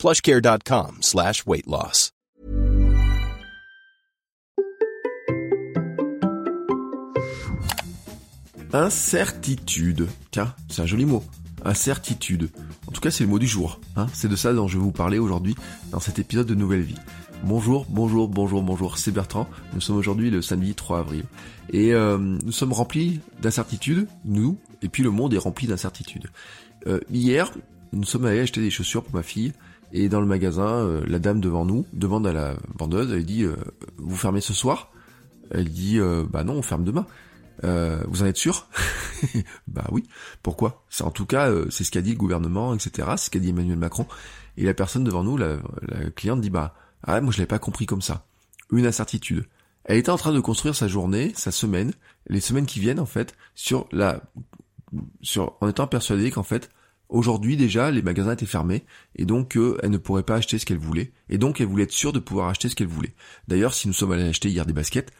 plushcare.com slash. Incertitude. Tiens, c'est un joli mot. Incertitude. En tout cas, c'est le mot du jour. Hein c'est de ça dont je vais vous parler aujourd'hui dans cet épisode de Nouvelle Vie. Bonjour, bonjour, bonjour, bonjour, c'est Bertrand. Nous sommes aujourd'hui le samedi 3 avril. Et euh, nous sommes remplis d'incertitudes, nous, et puis le monde est rempli d'incertitudes. Euh, hier, nous sommes allés acheter des chaussures pour ma fille, et dans le magasin, euh, la dame devant nous demande à la vendeuse, elle dit, vous fermez ce soir? Elle dit, bah non, on ferme demain. vous en êtes sûr? Bah oui. Pourquoi? C'est en tout cas, c'est ce qu'a dit le gouvernement, etc. C'est ce qu'a dit Emmanuel Macron. Et la personne devant nous, la, la cliente dit, bah ah moi je l'avais pas compris comme ça. Une incertitude. Elle était en train de construire sa journée, sa semaine, les semaines qui viennent en fait, sur la, sur, en étant persuadée qu'en fait, aujourd'hui déjà les magasins étaient fermés et donc euh, elle ne pourrait pas acheter ce qu'elle voulait et donc elle voulait être sûre de pouvoir acheter ce qu'elle voulait. D'ailleurs, si nous sommes allés acheter hier des baskets,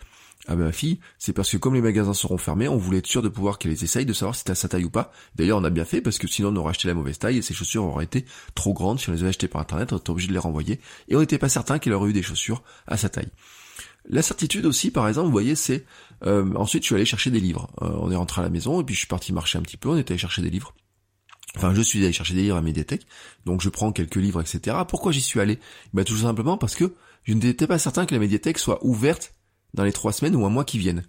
à ma fille, c'est parce que comme les magasins seront fermés, on voulait être sûr de pouvoir qu'elle les essaye, de savoir si c'était à sa taille ou pas. D'ailleurs, on a bien fait parce que sinon on aurait acheté la mauvaise taille et ces chaussures auraient été trop grandes. Si on les avait achetées par internet, on était obligé de les renvoyer et on n'était pas certain qu'elle aurait eu des chaussures à sa taille. La certitude aussi, par exemple, vous voyez, c'est euh, ensuite je suis allé chercher des livres. Euh, on est rentré à la maison et puis je suis parti marcher un petit peu. On était allé chercher des livres. Enfin, je suis allé chercher des livres à médiathèque, donc je prends quelques livres, etc. Pourquoi j'y suis allé? Bah tout simplement parce que je n'étais pas certain que la médiathèque soit ouverte dans les trois semaines ou un mois qui viennent.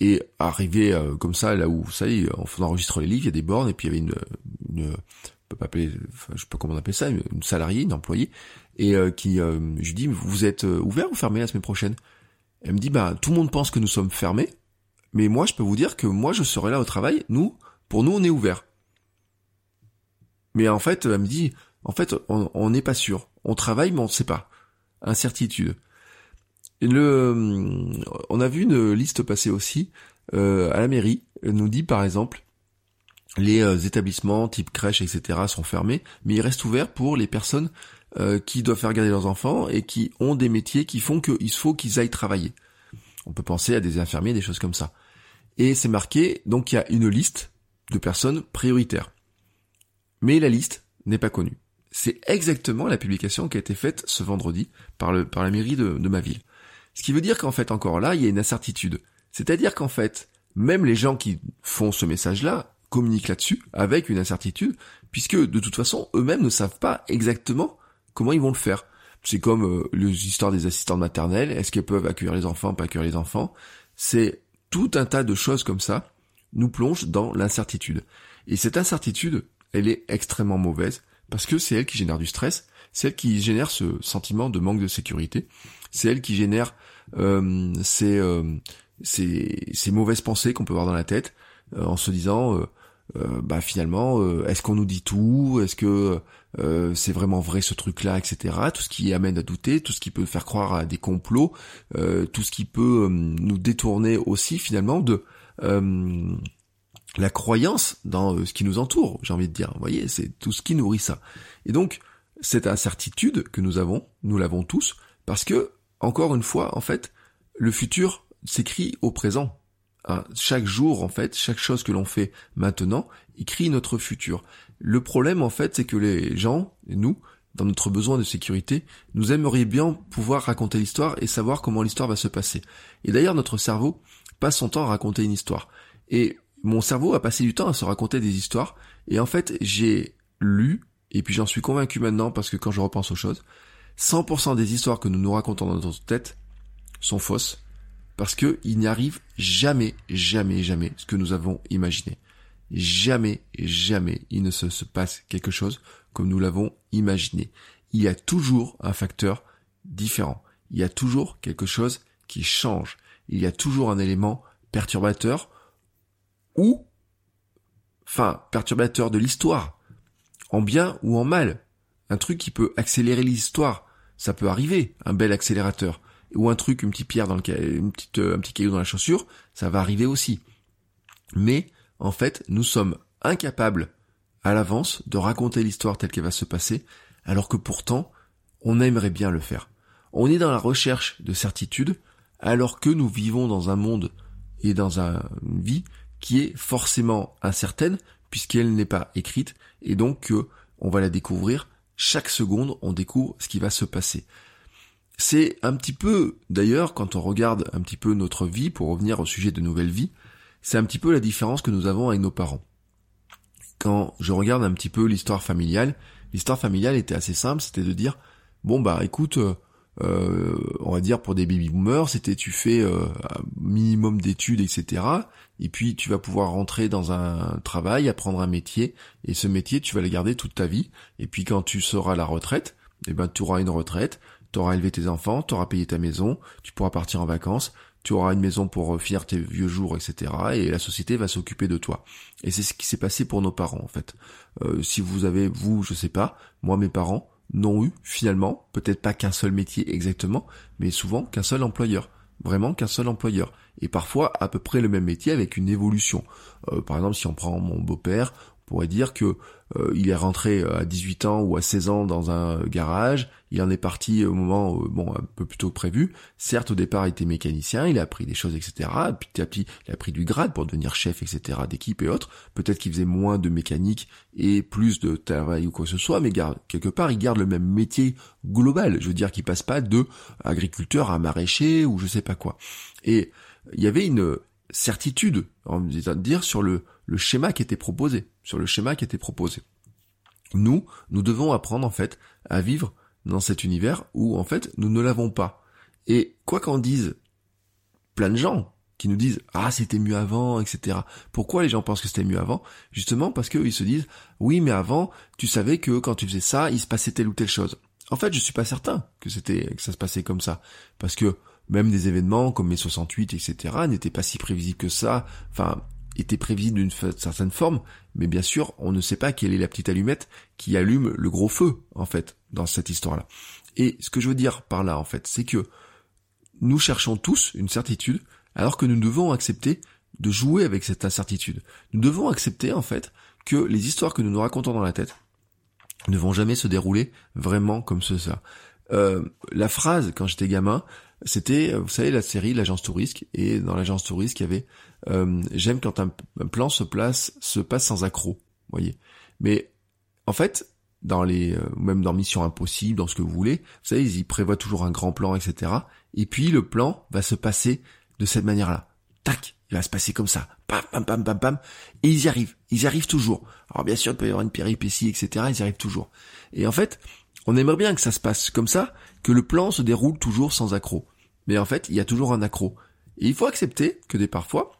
Et arriver euh, comme ça, là où, vous savez, on enregistre les livres, il y a des bornes, et puis il y avait une, une peut pas appeler, enfin, je sais pas comment on ça, une, salariée, une employée, et euh, qui, euh, je lui dis, vous êtes ouvert ou fermé la semaine prochaine? Elle me dit, bah tout le monde pense que nous sommes fermés, mais moi je peux vous dire que moi je serai là au travail, nous, pour nous on est ouvert. Mais en fait, elle me dit, en fait, on n'est pas sûr. On travaille, mais on ne sait pas. Incertitude. Le, on a vu une liste passer aussi euh, à la mairie. Elle nous dit par exemple les euh, établissements type crèche, etc. sont fermés, mais ils restent ouverts pour les personnes euh, qui doivent faire garder leurs enfants et qui ont des métiers qui font qu'il faut qu'ils aillent travailler. On peut penser à des infirmiers, des choses comme ça. Et c'est marqué, donc il y a une liste de personnes prioritaires. Mais la liste n'est pas connue. C'est exactement la publication qui a été faite ce vendredi par, le, par la mairie de ma ville. Ce qui veut dire qu'en fait, encore là, il y a une incertitude. C'est-à-dire qu'en fait, même les gens qui font ce message-là communiquent là-dessus avec une incertitude, puisque de toute façon, eux-mêmes ne savent pas exactement comment ils vont le faire. C'est comme euh, les histoires des assistants maternelles, est-ce qu'elles peuvent accueillir les enfants, pas accueillir les enfants? C'est tout un tas de choses comme ça nous plonge dans l'incertitude. Et cette incertitude, elle est extrêmement mauvaise, parce que c'est elle qui génère du stress, c'est elle qui génère ce sentiment de manque de sécurité, c'est elle qui génère euh, ces, euh, ces, mauvaises pensées qu'on peut avoir dans la tête euh, en se disant bah finalement est-ce qu'on nous dit tout? Est-ce que c'est vraiment vrai ce truc là etc tout ce qui amène à douter tout ce qui peut faire croire à des complots tout ce qui peut nous détourner aussi finalement de la croyance dans ce qui nous entoure j'ai envie de dire vous voyez c'est tout ce qui nourrit ça et donc cette incertitude que nous avons nous l'avons tous parce que encore une fois, en fait, le futur s'écrit au présent. Hein, chaque jour, en fait, chaque chose que l'on fait maintenant écrit notre futur. Le problème, en fait, c'est que les gens, nous, dans notre besoin de sécurité, nous aimerions bien pouvoir raconter l'histoire et savoir comment l'histoire va se passer. Et d'ailleurs, notre cerveau passe son temps à raconter une histoire. Et mon cerveau a passé du temps à se raconter des histoires. Et en fait, j'ai lu, et puis j'en suis convaincu maintenant parce que quand je repense aux choses, 100% des histoires que nous nous racontons dans notre tête sont fausses parce que il n'y arrive jamais, jamais, jamais ce que nous avons imaginé. Jamais, jamais il ne se, se passe quelque chose comme nous l'avons imaginé. Il y a toujours un facteur différent. Il y a toujours quelque chose qui change. Il y a toujours un élément perturbateur ou, enfin, perturbateur de l'histoire, en bien ou en mal un truc qui peut accélérer l'histoire. ça peut arriver, un bel accélérateur ou un truc, une petite pierre dans le une petite, un petit caillou dans la chaussure, ça va arriver aussi. Mais en fait, nous sommes incapables à l'avance de raconter l'histoire telle qu'elle va se passer, alors que pourtant, on aimerait bien le faire. On est dans la recherche de certitude, alors que nous vivons dans un monde et dans une vie qui est forcément incertaine, puisqu'elle n'est pas écrite, et donc on va la découvrir. Chaque seconde, on découvre ce qui va se passer. C'est un petit peu, d'ailleurs, quand on regarde un petit peu notre vie, pour revenir au sujet de nouvelle vie, c'est un petit peu la différence que nous avons avec nos parents. Quand je regarde un petit peu l'histoire familiale, l'histoire familiale était assez simple, c'était de dire, bon bah écoute, euh, euh, on va dire pour des baby boomers, c'était tu fais euh, un minimum d'études, etc. Et puis tu vas pouvoir rentrer dans un travail, apprendre un métier, et ce métier tu vas le garder toute ta vie. Et puis quand tu seras à la retraite, eh ben tu auras une retraite, tu auras élevé tes enfants, tu auras payé ta maison, tu pourras partir en vacances, tu auras une maison pour finir tes vieux jours, etc. Et la société va s'occuper de toi. Et c'est ce qui s'est passé pour nos parents en fait. Euh, si vous avez, vous, je sais pas, moi mes parents, n'ont eu finalement, peut-être pas qu'un seul métier exactement, mais souvent qu'un seul employeur. Vraiment qu'un seul employeur. Et parfois à peu près le même métier avec une évolution. Euh, par exemple, si on prend mon beau-père, pourrait dire que euh, il est rentré euh, à 18 ans ou à 16 ans dans un garage, il en est parti au moment euh, bon un peu plus tôt que prévu. Certes au départ il était mécanicien, il a appris des choses etc. Petit à petit il a pris du grade pour devenir chef etc. d'équipe et autres. Peut-être qu'il faisait moins de mécanique et plus de travail ou quoi que ce soit, mais quelque part il garde le même métier global. Je veux dire qu'il passe pas de agriculteur à maraîcher ou je sais pas quoi. Et il y avait une certitude, on dire, sur le, le schéma qui était proposé, sur le schéma qui était proposé. Nous, nous devons apprendre en fait à vivre dans cet univers où en fait nous ne l'avons pas. Et quoi qu'en disent plein de gens qui nous disent ah c'était mieux avant, etc. Pourquoi les gens pensent que c'était mieux avant? Justement parce qu'ils se disent oui mais avant tu savais que quand tu faisais ça il se passait telle ou telle chose. En fait je suis pas certain que c'était que ça se passait comme ça parce que même des événements comme mes 68, etc., n'étaient pas si prévisibles que ça, enfin, étaient prévisibles d'une certaine forme, mais bien sûr, on ne sait pas quelle est la petite allumette qui allume le gros feu, en fait, dans cette histoire-là. Et ce que je veux dire par là, en fait, c'est que nous cherchons tous une certitude, alors que nous devons accepter de jouer avec cette incertitude. Nous devons accepter, en fait, que les histoires que nous nous racontons dans la tête ne vont jamais se dérouler vraiment comme ce. Euh, la phrase, quand j'étais gamin, c'était, vous savez, la série L'agence touriste, et dans l'agence touriste, il y avait euh, j'aime quand un, plan se place, se passe sans accroc, voyez. Mais en fait, dans les, euh, même dans Mission Impossible, dans ce que vous voulez, vous savez, ils y prévoient toujours un grand plan, etc. Et puis le plan va se passer de cette manière-là. Tac, il va se passer comme ça. Pam, pam, pam, pam, pam. Et ils y arrivent. Ils y arrivent toujours. Alors bien sûr, il peut y avoir une péripétie, etc. Ils y arrivent toujours. Et en fait, on aimerait bien que ça se passe comme ça, que le plan se déroule toujours sans accroc. Mais en fait, il y a toujours un accro. Et il faut accepter que des parfois,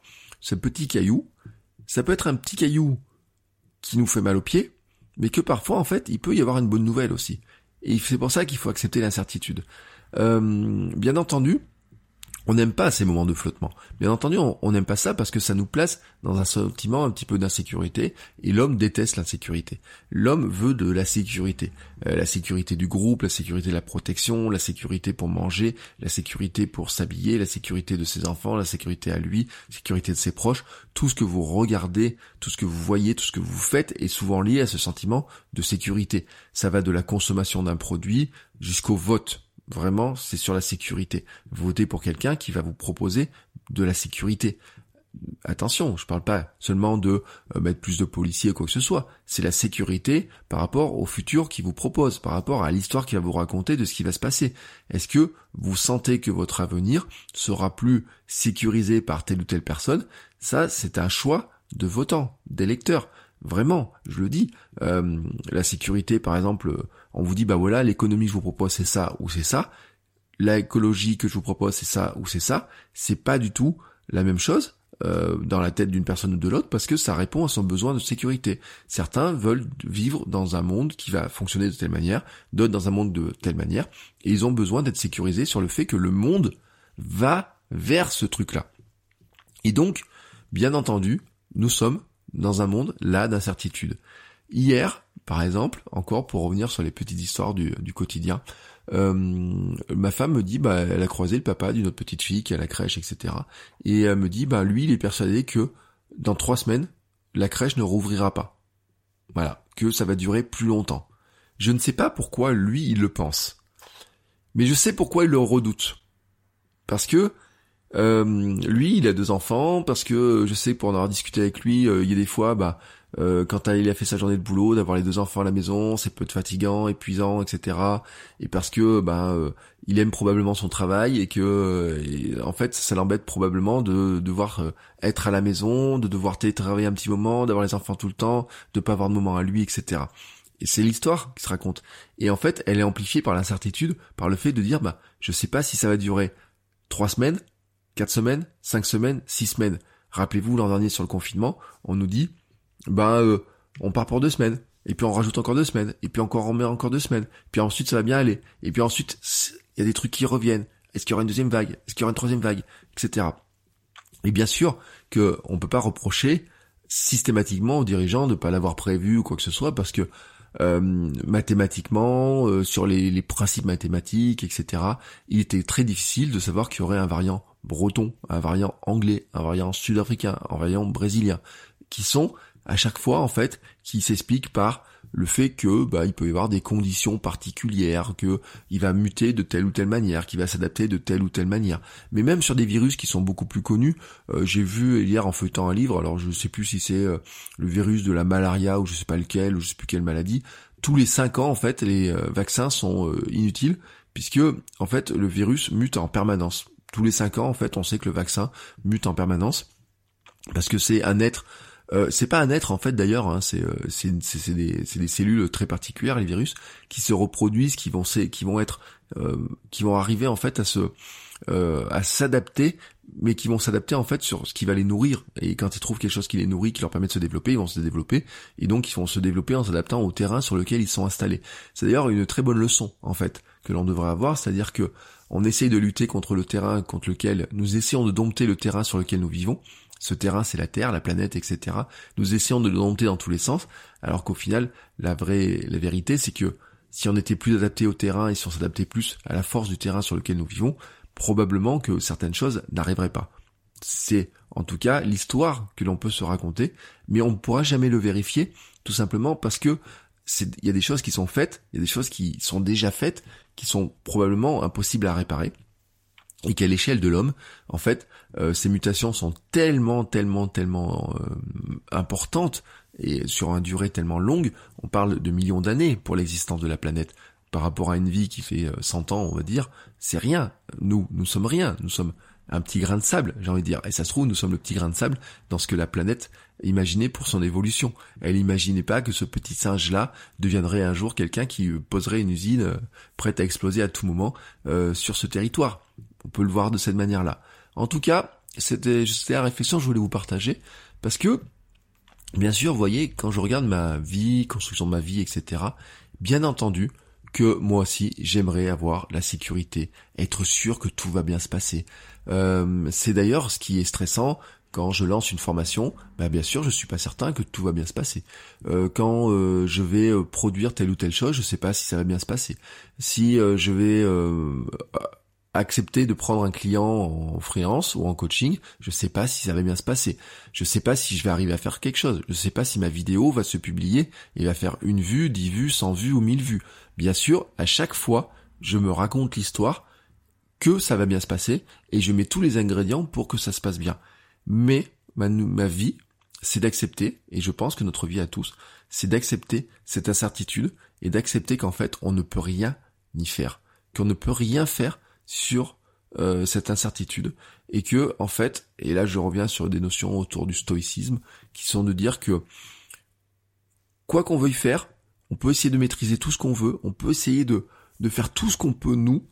ce petit caillou, ça peut être un petit caillou qui nous fait mal aux pieds, mais que parfois, en fait, il peut y avoir une bonne nouvelle aussi. Et c'est pour ça qu'il faut accepter l'incertitude. Euh, bien entendu, on n'aime pas ces moments de flottement. Bien entendu, on n'aime pas ça parce que ça nous place dans un sentiment un petit peu d'insécurité et l'homme déteste l'insécurité. L'homme veut de la sécurité. Euh, la sécurité du groupe, la sécurité de la protection, la sécurité pour manger, la sécurité pour s'habiller, la sécurité de ses enfants, la sécurité à lui, la sécurité de ses proches. Tout ce que vous regardez, tout ce que vous voyez, tout ce que vous faites est souvent lié à ce sentiment de sécurité. Ça va de la consommation d'un produit jusqu'au vote Vraiment, c'est sur la sécurité. Votez pour quelqu'un qui va vous proposer de la sécurité. Attention, je parle pas seulement de euh, mettre plus de policiers ou quoi que ce soit. C'est la sécurité par rapport au futur qu'il vous propose, par rapport à l'histoire qu'il va vous raconter de ce qui va se passer. Est-ce que vous sentez que votre avenir sera plus sécurisé par telle ou telle personne? Ça, c'est un choix de votants, d'électeurs. Vraiment, je le dis. Euh, la sécurité, par exemple, on vous dit bah voilà, l'économie que je vous propose c'est ça ou c'est ça. L'écologie que je vous propose c'est ça ou c'est ça. C'est pas du tout la même chose euh, dans la tête d'une personne ou de l'autre parce que ça répond à son besoin de sécurité. Certains veulent vivre dans un monde qui va fonctionner de telle manière, d'autres dans un monde de telle manière, et ils ont besoin d'être sécurisés sur le fait que le monde va vers ce truc-là. Et donc, bien entendu, nous sommes dans un monde là d'incertitude. Hier, par exemple, encore pour revenir sur les petites histoires du, quotidien, euh, ma femme me dit, bah, elle a croisé le papa d'une autre petite fille qui est à la crèche, etc. Et elle me dit, bah, lui, il est persuadé que dans trois semaines, la crèche ne rouvrira pas. Voilà, que ça va durer plus longtemps. Je ne sais pas pourquoi lui, il le pense. Mais je sais pourquoi il le redoute. Parce que euh, lui, il a deux enfants, parce que je sais pour en avoir discuté avec lui, euh, il y a des fois, bah, euh, quand il a fait sa journée de boulot, d'avoir les deux enfants à la maison, c'est peut être fatigant, épuisant, etc. Et parce que ben euh, il aime probablement son travail et que euh, en fait ça l'embête probablement de devoir être à la maison, de devoir télétravailler un petit moment, d'avoir les enfants tout le temps, de pas avoir de moment à lui, etc. Et c'est l'histoire qui se raconte. Et en fait, elle est amplifiée par l'incertitude, par le fait de dire bah je sais pas si ça va durer trois semaines, quatre semaines, cinq semaines, six semaines. Rappelez-vous l'an dernier sur le confinement, on nous dit ben euh, on part pour deux semaines, et puis on rajoute encore deux semaines, et puis encore on met encore deux semaines, puis ensuite ça va bien aller, et puis ensuite il y a des trucs qui reviennent. Est-ce qu'il y aura une deuxième vague? Est-ce qu'il y aura une troisième vague? Etc. Et bien sûr que on peut pas reprocher systématiquement aux dirigeants de ne pas l'avoir prévu ou quoi que ce soit, parce que euh, mathématiquement, euh, sur les, les, principes mathématiques, etc., il était très difficile de savoir qu'il y aurait un variant breton, un variant anglais, un variant sud-africain, un variant brésilien, qui sont à chaque fois en fait qui s'explique par le fait que bah, il peut y avoir des conditions particulières, que il va muter de telle ou telle manière, qu'il va s'adapter de telle ou telle manière. Mais même sur des virus qui sont beaucoup plus connus, euh, j'ai vu hier en feuilletant un livre, alors je sais plus si c'est euh, le virus de la malaria ou je sais pas lequel, ou je sais plus quelle maladie. Tous les cinq ans en fait, les euh, vaccins sont inutiles puisque en fait le virus mute en permanence. Tous les cinq ans en fait, on sait que le vaccin mute en permanence parce que c'est un être euh, c'est pas un être en fait d'ailleurs, hein, c'est euh, des, des, cellules très particulières les virus qui se reproduisent, qui vont qui vont être euh, qui vont arriver en fait à se à s'adapter, mais qui vont s'adapter en fait sur ce qui va les nourrir. Et quand ils trouvent quelque chose qui les nourrit, qui leur permet de se développer, ils vont se développer, et donc ils vont se développer en s'adaptant au terrain sur lequel ils sont installés. C'est d'ailleurs une très bonne leçon en fait que l'on devrait avoir, c'est-à-dire que on essaye de lutter contre le terrain contre lequel nous essayons de dompter le terrain sur lequel nous vivons, ce terrain c'est la Terre, la planète, etc. Nous essayons de le dompter dans tous les sens, alors qu'au final, la vraie, la vérité, c'est que si on était plus adapté au terrain et si on s'adaptait plus à la force du terrain sur lequel nous vivons, probablement que certaines choses n'arriveraient pas. C'est en tout cas l'histoire que l'on peut se raconter, mais on ne pourra jamais le vérifier, tout simplement parce que il y a des choses qui sont faites, il y a des choses qui sont déjà faites, qui sont probablement impossibles à réparer et qu'à l'échelle de l'homme, en fait, euh, ces mutations sont tellement, tellement, tellement euh, importantes et sur une durée tellement longue, on parle de millions d'années pour l'existence de la planète. Par rapport à une vie qui fait 100 euh, ans, on va dire, c'est rien. Nous, nous sommes rien. Nous sommes un petit grain de sable, j'ai envie de dire. Et ça se trouve, nous sommes le petit grain de sable dans ce que la planète imaginait pour son évolution. Elle n'imaginait pas que ce petit singe-là deviendrait un jour quelqu'un qui poserait une usine prête à exploser à tout moment sur ce territoire. On peut le voir de cette manière-là. En tout cas, c'était la réflexion que je voulais vous partager, parce que, bien sûr, vous voyez, quand je regarde ma vie, construction de ma vie, etc., bien entendu que moi aussi, j'aimerais avoir la sécurité, être sûr que tout va bien se passer. Euh, c'est d'ailleurs ce qui est stressant quand je lance une formation, bah bien sûr, je suis pas certain que tout va bien se passer. Euh, quand euh, je vais produire telle ou telle chose, je sais pas si ça va bien se passer. Si je vais accepter de prendre un client en freelance ou en coaching, je sais pas si ça va bien se passer. Je sais pas si je vais arriver à faire quelque chose. Je sais pas si ma vidéo va se publier et va faire une vue, dix vues, cent vues ou mille vues. Bien sûr, à chaque fois, je me raconte l'histoire que ça va bien se passer et je mets tous les ingrédients pour que ça se passe bien. Mais ma, ma vie, c'est d'accepter, et je pense que notre vie à tous, c'est d'accepter cette incertitude et d'accepter qu'en fait, on ne peut rien ni faire. Qu'on ne peut rien faire sur euh, cette incertitude. Et que en fait et là je reviens sur des notions autour du stoïcisme qui sont de dire que quoi qu'on veuille faire on peut essayer de maîtriser tout ce qu'on veut on peut essayer de de faire tout ce qu'on peut nous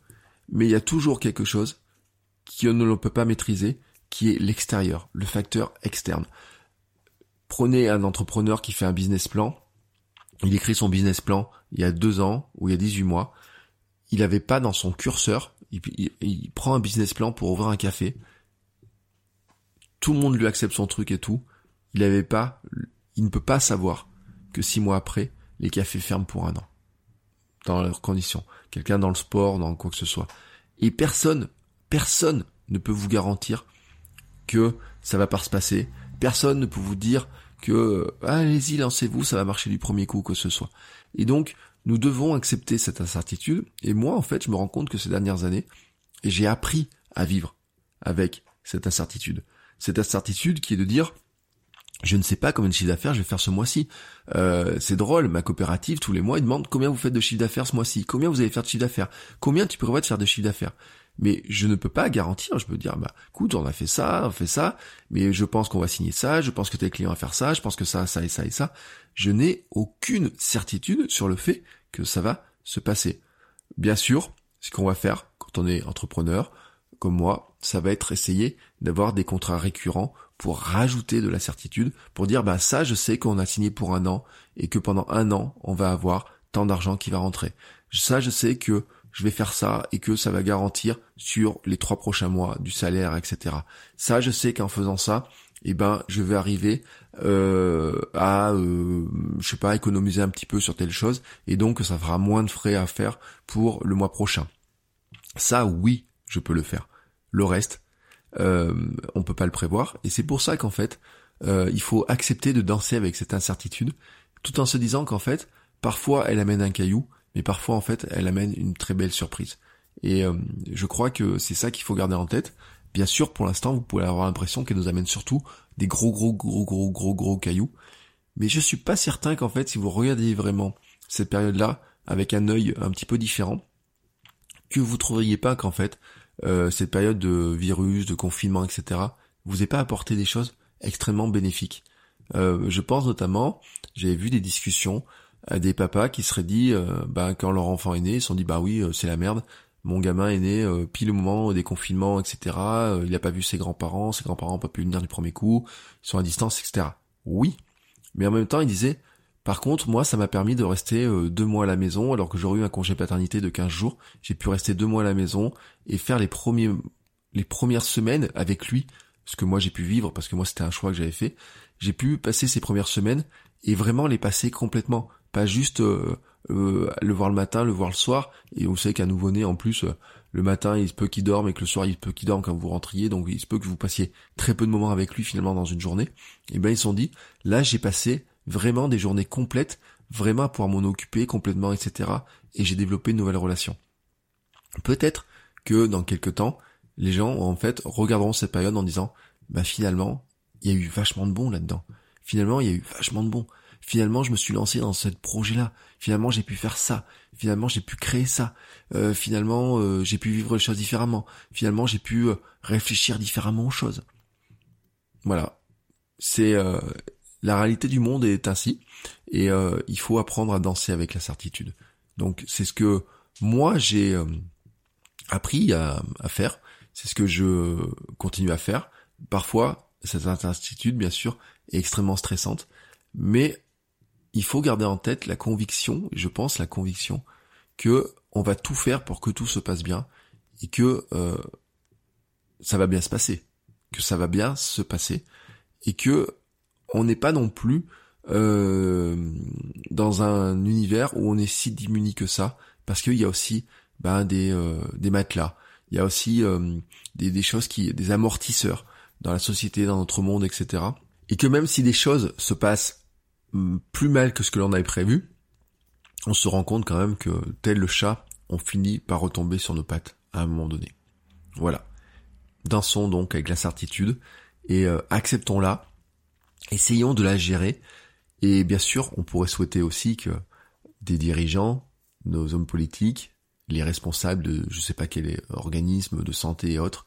mais il y a toujours quelque chose qui ne l'on peut pas maîtriser qui est l'extérieur le facteur externe. Prenez un entrepreneur qui fait un business plan. Il écrit son business plan il y a deux ans ou il y a 18 mois. Il n'avait pas dans son curseur il, prend un business plan pour ouvrir un café. Tout le monde lui accepte son truc et tout. Il avait pas, il ne peut pas savoir que six mois après, les cafés ferment pour un an. dans leurs conditions, quelqu'un dans le sport, dans quoi que ce soit. Et personne, personne ne peut vous garantir que ça va pas se passer. Personne ne peut vous dire que allez-y, lancez-vous, ça va marcher du premier coup, que ce soit. Et donc, nous devons accepter cette incertitude. Et moi, en fait, je me rends compte que ces dernières années, j'ai appris à vivre avec cette incertitude. Cette incertitude qui est de dire, je ne sais pas combien de chiffre d'affaires je vais faire ce mois-ci. Euh, c'est drôle, ma coopérative, tous les mois, ils demandent combien vous faites de chiffre d'affaires ce mois-ci, combien vous allez faire de chiffre d'affaires, combien tu prévois de faire de chiffre d'affaires. Mais je ne peux pas garantir, je peux dire, bah, écoute, on a fait ça, on fait ça, mais je pense qu'on va signer ça, je pense que tes clients vont faire ça, je pense que ça, ça et ça et ça. Je n'ai aucune certitude sur le fait que ça va se passer. Bien sûr, ce qu'on va faire quand on est entrepreneur, comme moi, ça va être essayer d'avoir des contrats récurrents pour rajouter de la certitude, pour dire bah ça je sais qu'on a signé pour un an et que pendant un an on va avoir tant d'argent qui va rentrer. Ça je sais que je vais faire ça et que ça va garantir sur les trois prochains mois du salaire, etc. Ça je sais qu'en faisant ça, eh ben je vais arriver euh, à euh, je sais pas économiser un petit peu sur telle chose et donc ça fera moins de frais à faire pour le mois prochain. Ça oui, je peux le faire. Le reste, euh, on peut pas le prévoir. Et c'est pour ça qu'en fait, euh, il faut accepter de danser avec cette incertitude, tout en se disant qu'en fait, parfois elle amène un caillou, mais parfois en fait, elle amène une très belle surprise. Et euh, je crois que c'est ça qu'il faut garder en tête. Bien sûr, pour l'instant, vous pouvez avoir l'impression qu'elle nous amène surtout des gros, gros, gros, gros, gros, gros cailloux. Mais je suis pas certain qu'en fait, si vous regardez vraiment cette période-là avec un œil un petit peu différent, que vous trouveriez pas qu'en fait, euh, cette période de virus, de confinement, etc., vous n'avez pas apporté des choses extrêmement bénéfiques. Euh, je pense notamment, j'ai vu des discussions à des papas qui seraient dit, euh, bah, quand leur enfant est né, ils se sont dit, bah oui, c'est la merde, mon gamin est né pile au moment des confinements, etc., il n'a pas vu ses grands-parents, ses grands-parents n'ont pas pu venir du premier coup, ils sont à distance, etc. Oui, mais en même temps, il disait, par contre, moi, ça m'a permis de rester euh, deux mois à la maison, alors que j'aurais eu un congé paternité de 15 jours. J'ai pu rester deux mois à la maison et faire les les premières semaines avec lui, ce que moi j'ai pu vivre, parce que moi c'était un choix que j'avais fait. J'ai pu passer ces premières semaines et vraiment les passer complètement, pas juste euh, euh, le voir le matin, le voir le soir. Et vous savez qu'un nouveau-né, en plus, le matin il se peut qu'il dorme et que le soir il se peut qu'il dorme quand vous rentriez, donc il se peut que vous passiez très peu de moments avec lui finalement dans une journée. Et ben ils se sont dit, là j'ai passé vraiment des journées complètes, vraiment pour m'en occuper complètement, etc. Et j'ai développé une nouvelle relation. Peut-être que dans quelques temps, les gens en fait regarderont cette période en disant, bah finalement, il y a eu vachement de bon là-dedans. Finalement, il y a eu vachement de bon. Finalement, je me suis lancé dans ce projet-là. Finalement, j'ai pu faire ça. Finalement, j'ai pu créer ça. Euh, finalement, euh, j'ai pu vivre les choses différemment. Finalement, j'ai pu euh, réfléchir différemment aux choses. Voilà. C'est la réalité du monde est ainsi, et euh, il faut apprendre à danser avec la certitude. Donc c'est ce que moi j'ai euh, appris à, faire, c'est ce que je continue à faire. Parfois, cette incertitude, bien sûr, est extrêmement stressante, mais il faut garder en tête la conviction, je pense la conviction, que on va tout faire pour que tout se passe bien et que euh, ça va bien se passer, que ça va bien se passer et que on n'est pas non plus euh, dans un univers où on est si diminué que ça, parce qu'il y a aussi ben, des, euh, des matelas, il y a aussi euh, des, des choses qui, des amortisseurs dans la société, dans notre monde, etc. Et que même si des choses se passent plus mal que ce que l'on avait prévu, on se rend compte quand même que tel le chat, on finit par retomber sur nos pattes à un moment donné. Voilà. Dansons donc avec la certitude et acceptons-la Essayons de la gérer. Et bien sûr, on pourrait souhaiter aussi que des dirigeants, nos hommes politiques, les responsables de je sais pas quel organisme de santé et autres,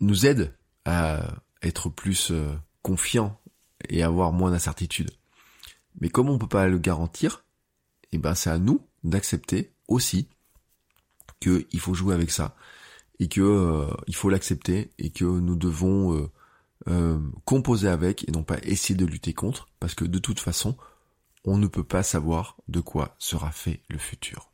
nous aident à être plus euh, confiants et avoir moins d'incertitude. Mais comme on peut pas le garantir, eh ben c'est à nous d'accepter aussi qu'il faut jouer avec ça et que euh, il faut l'accepter et que nous devons euh, euh, composer avec et non pas essayer de lutter contre, parce que de toute façon, on ne peut pas savoir de quoi sera fait le futur.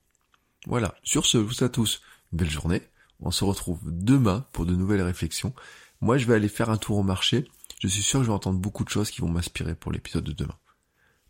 Voilà, sur ce, je vous souhaite à tous une belle journée. On se retrouve demain pour de nouvelles réflexions. Moi, je vais aller faire un tour au marché. Je suis sûr que je vais entendre beaucoup de choses qui vont m'inspirer pour l'épisode de demain.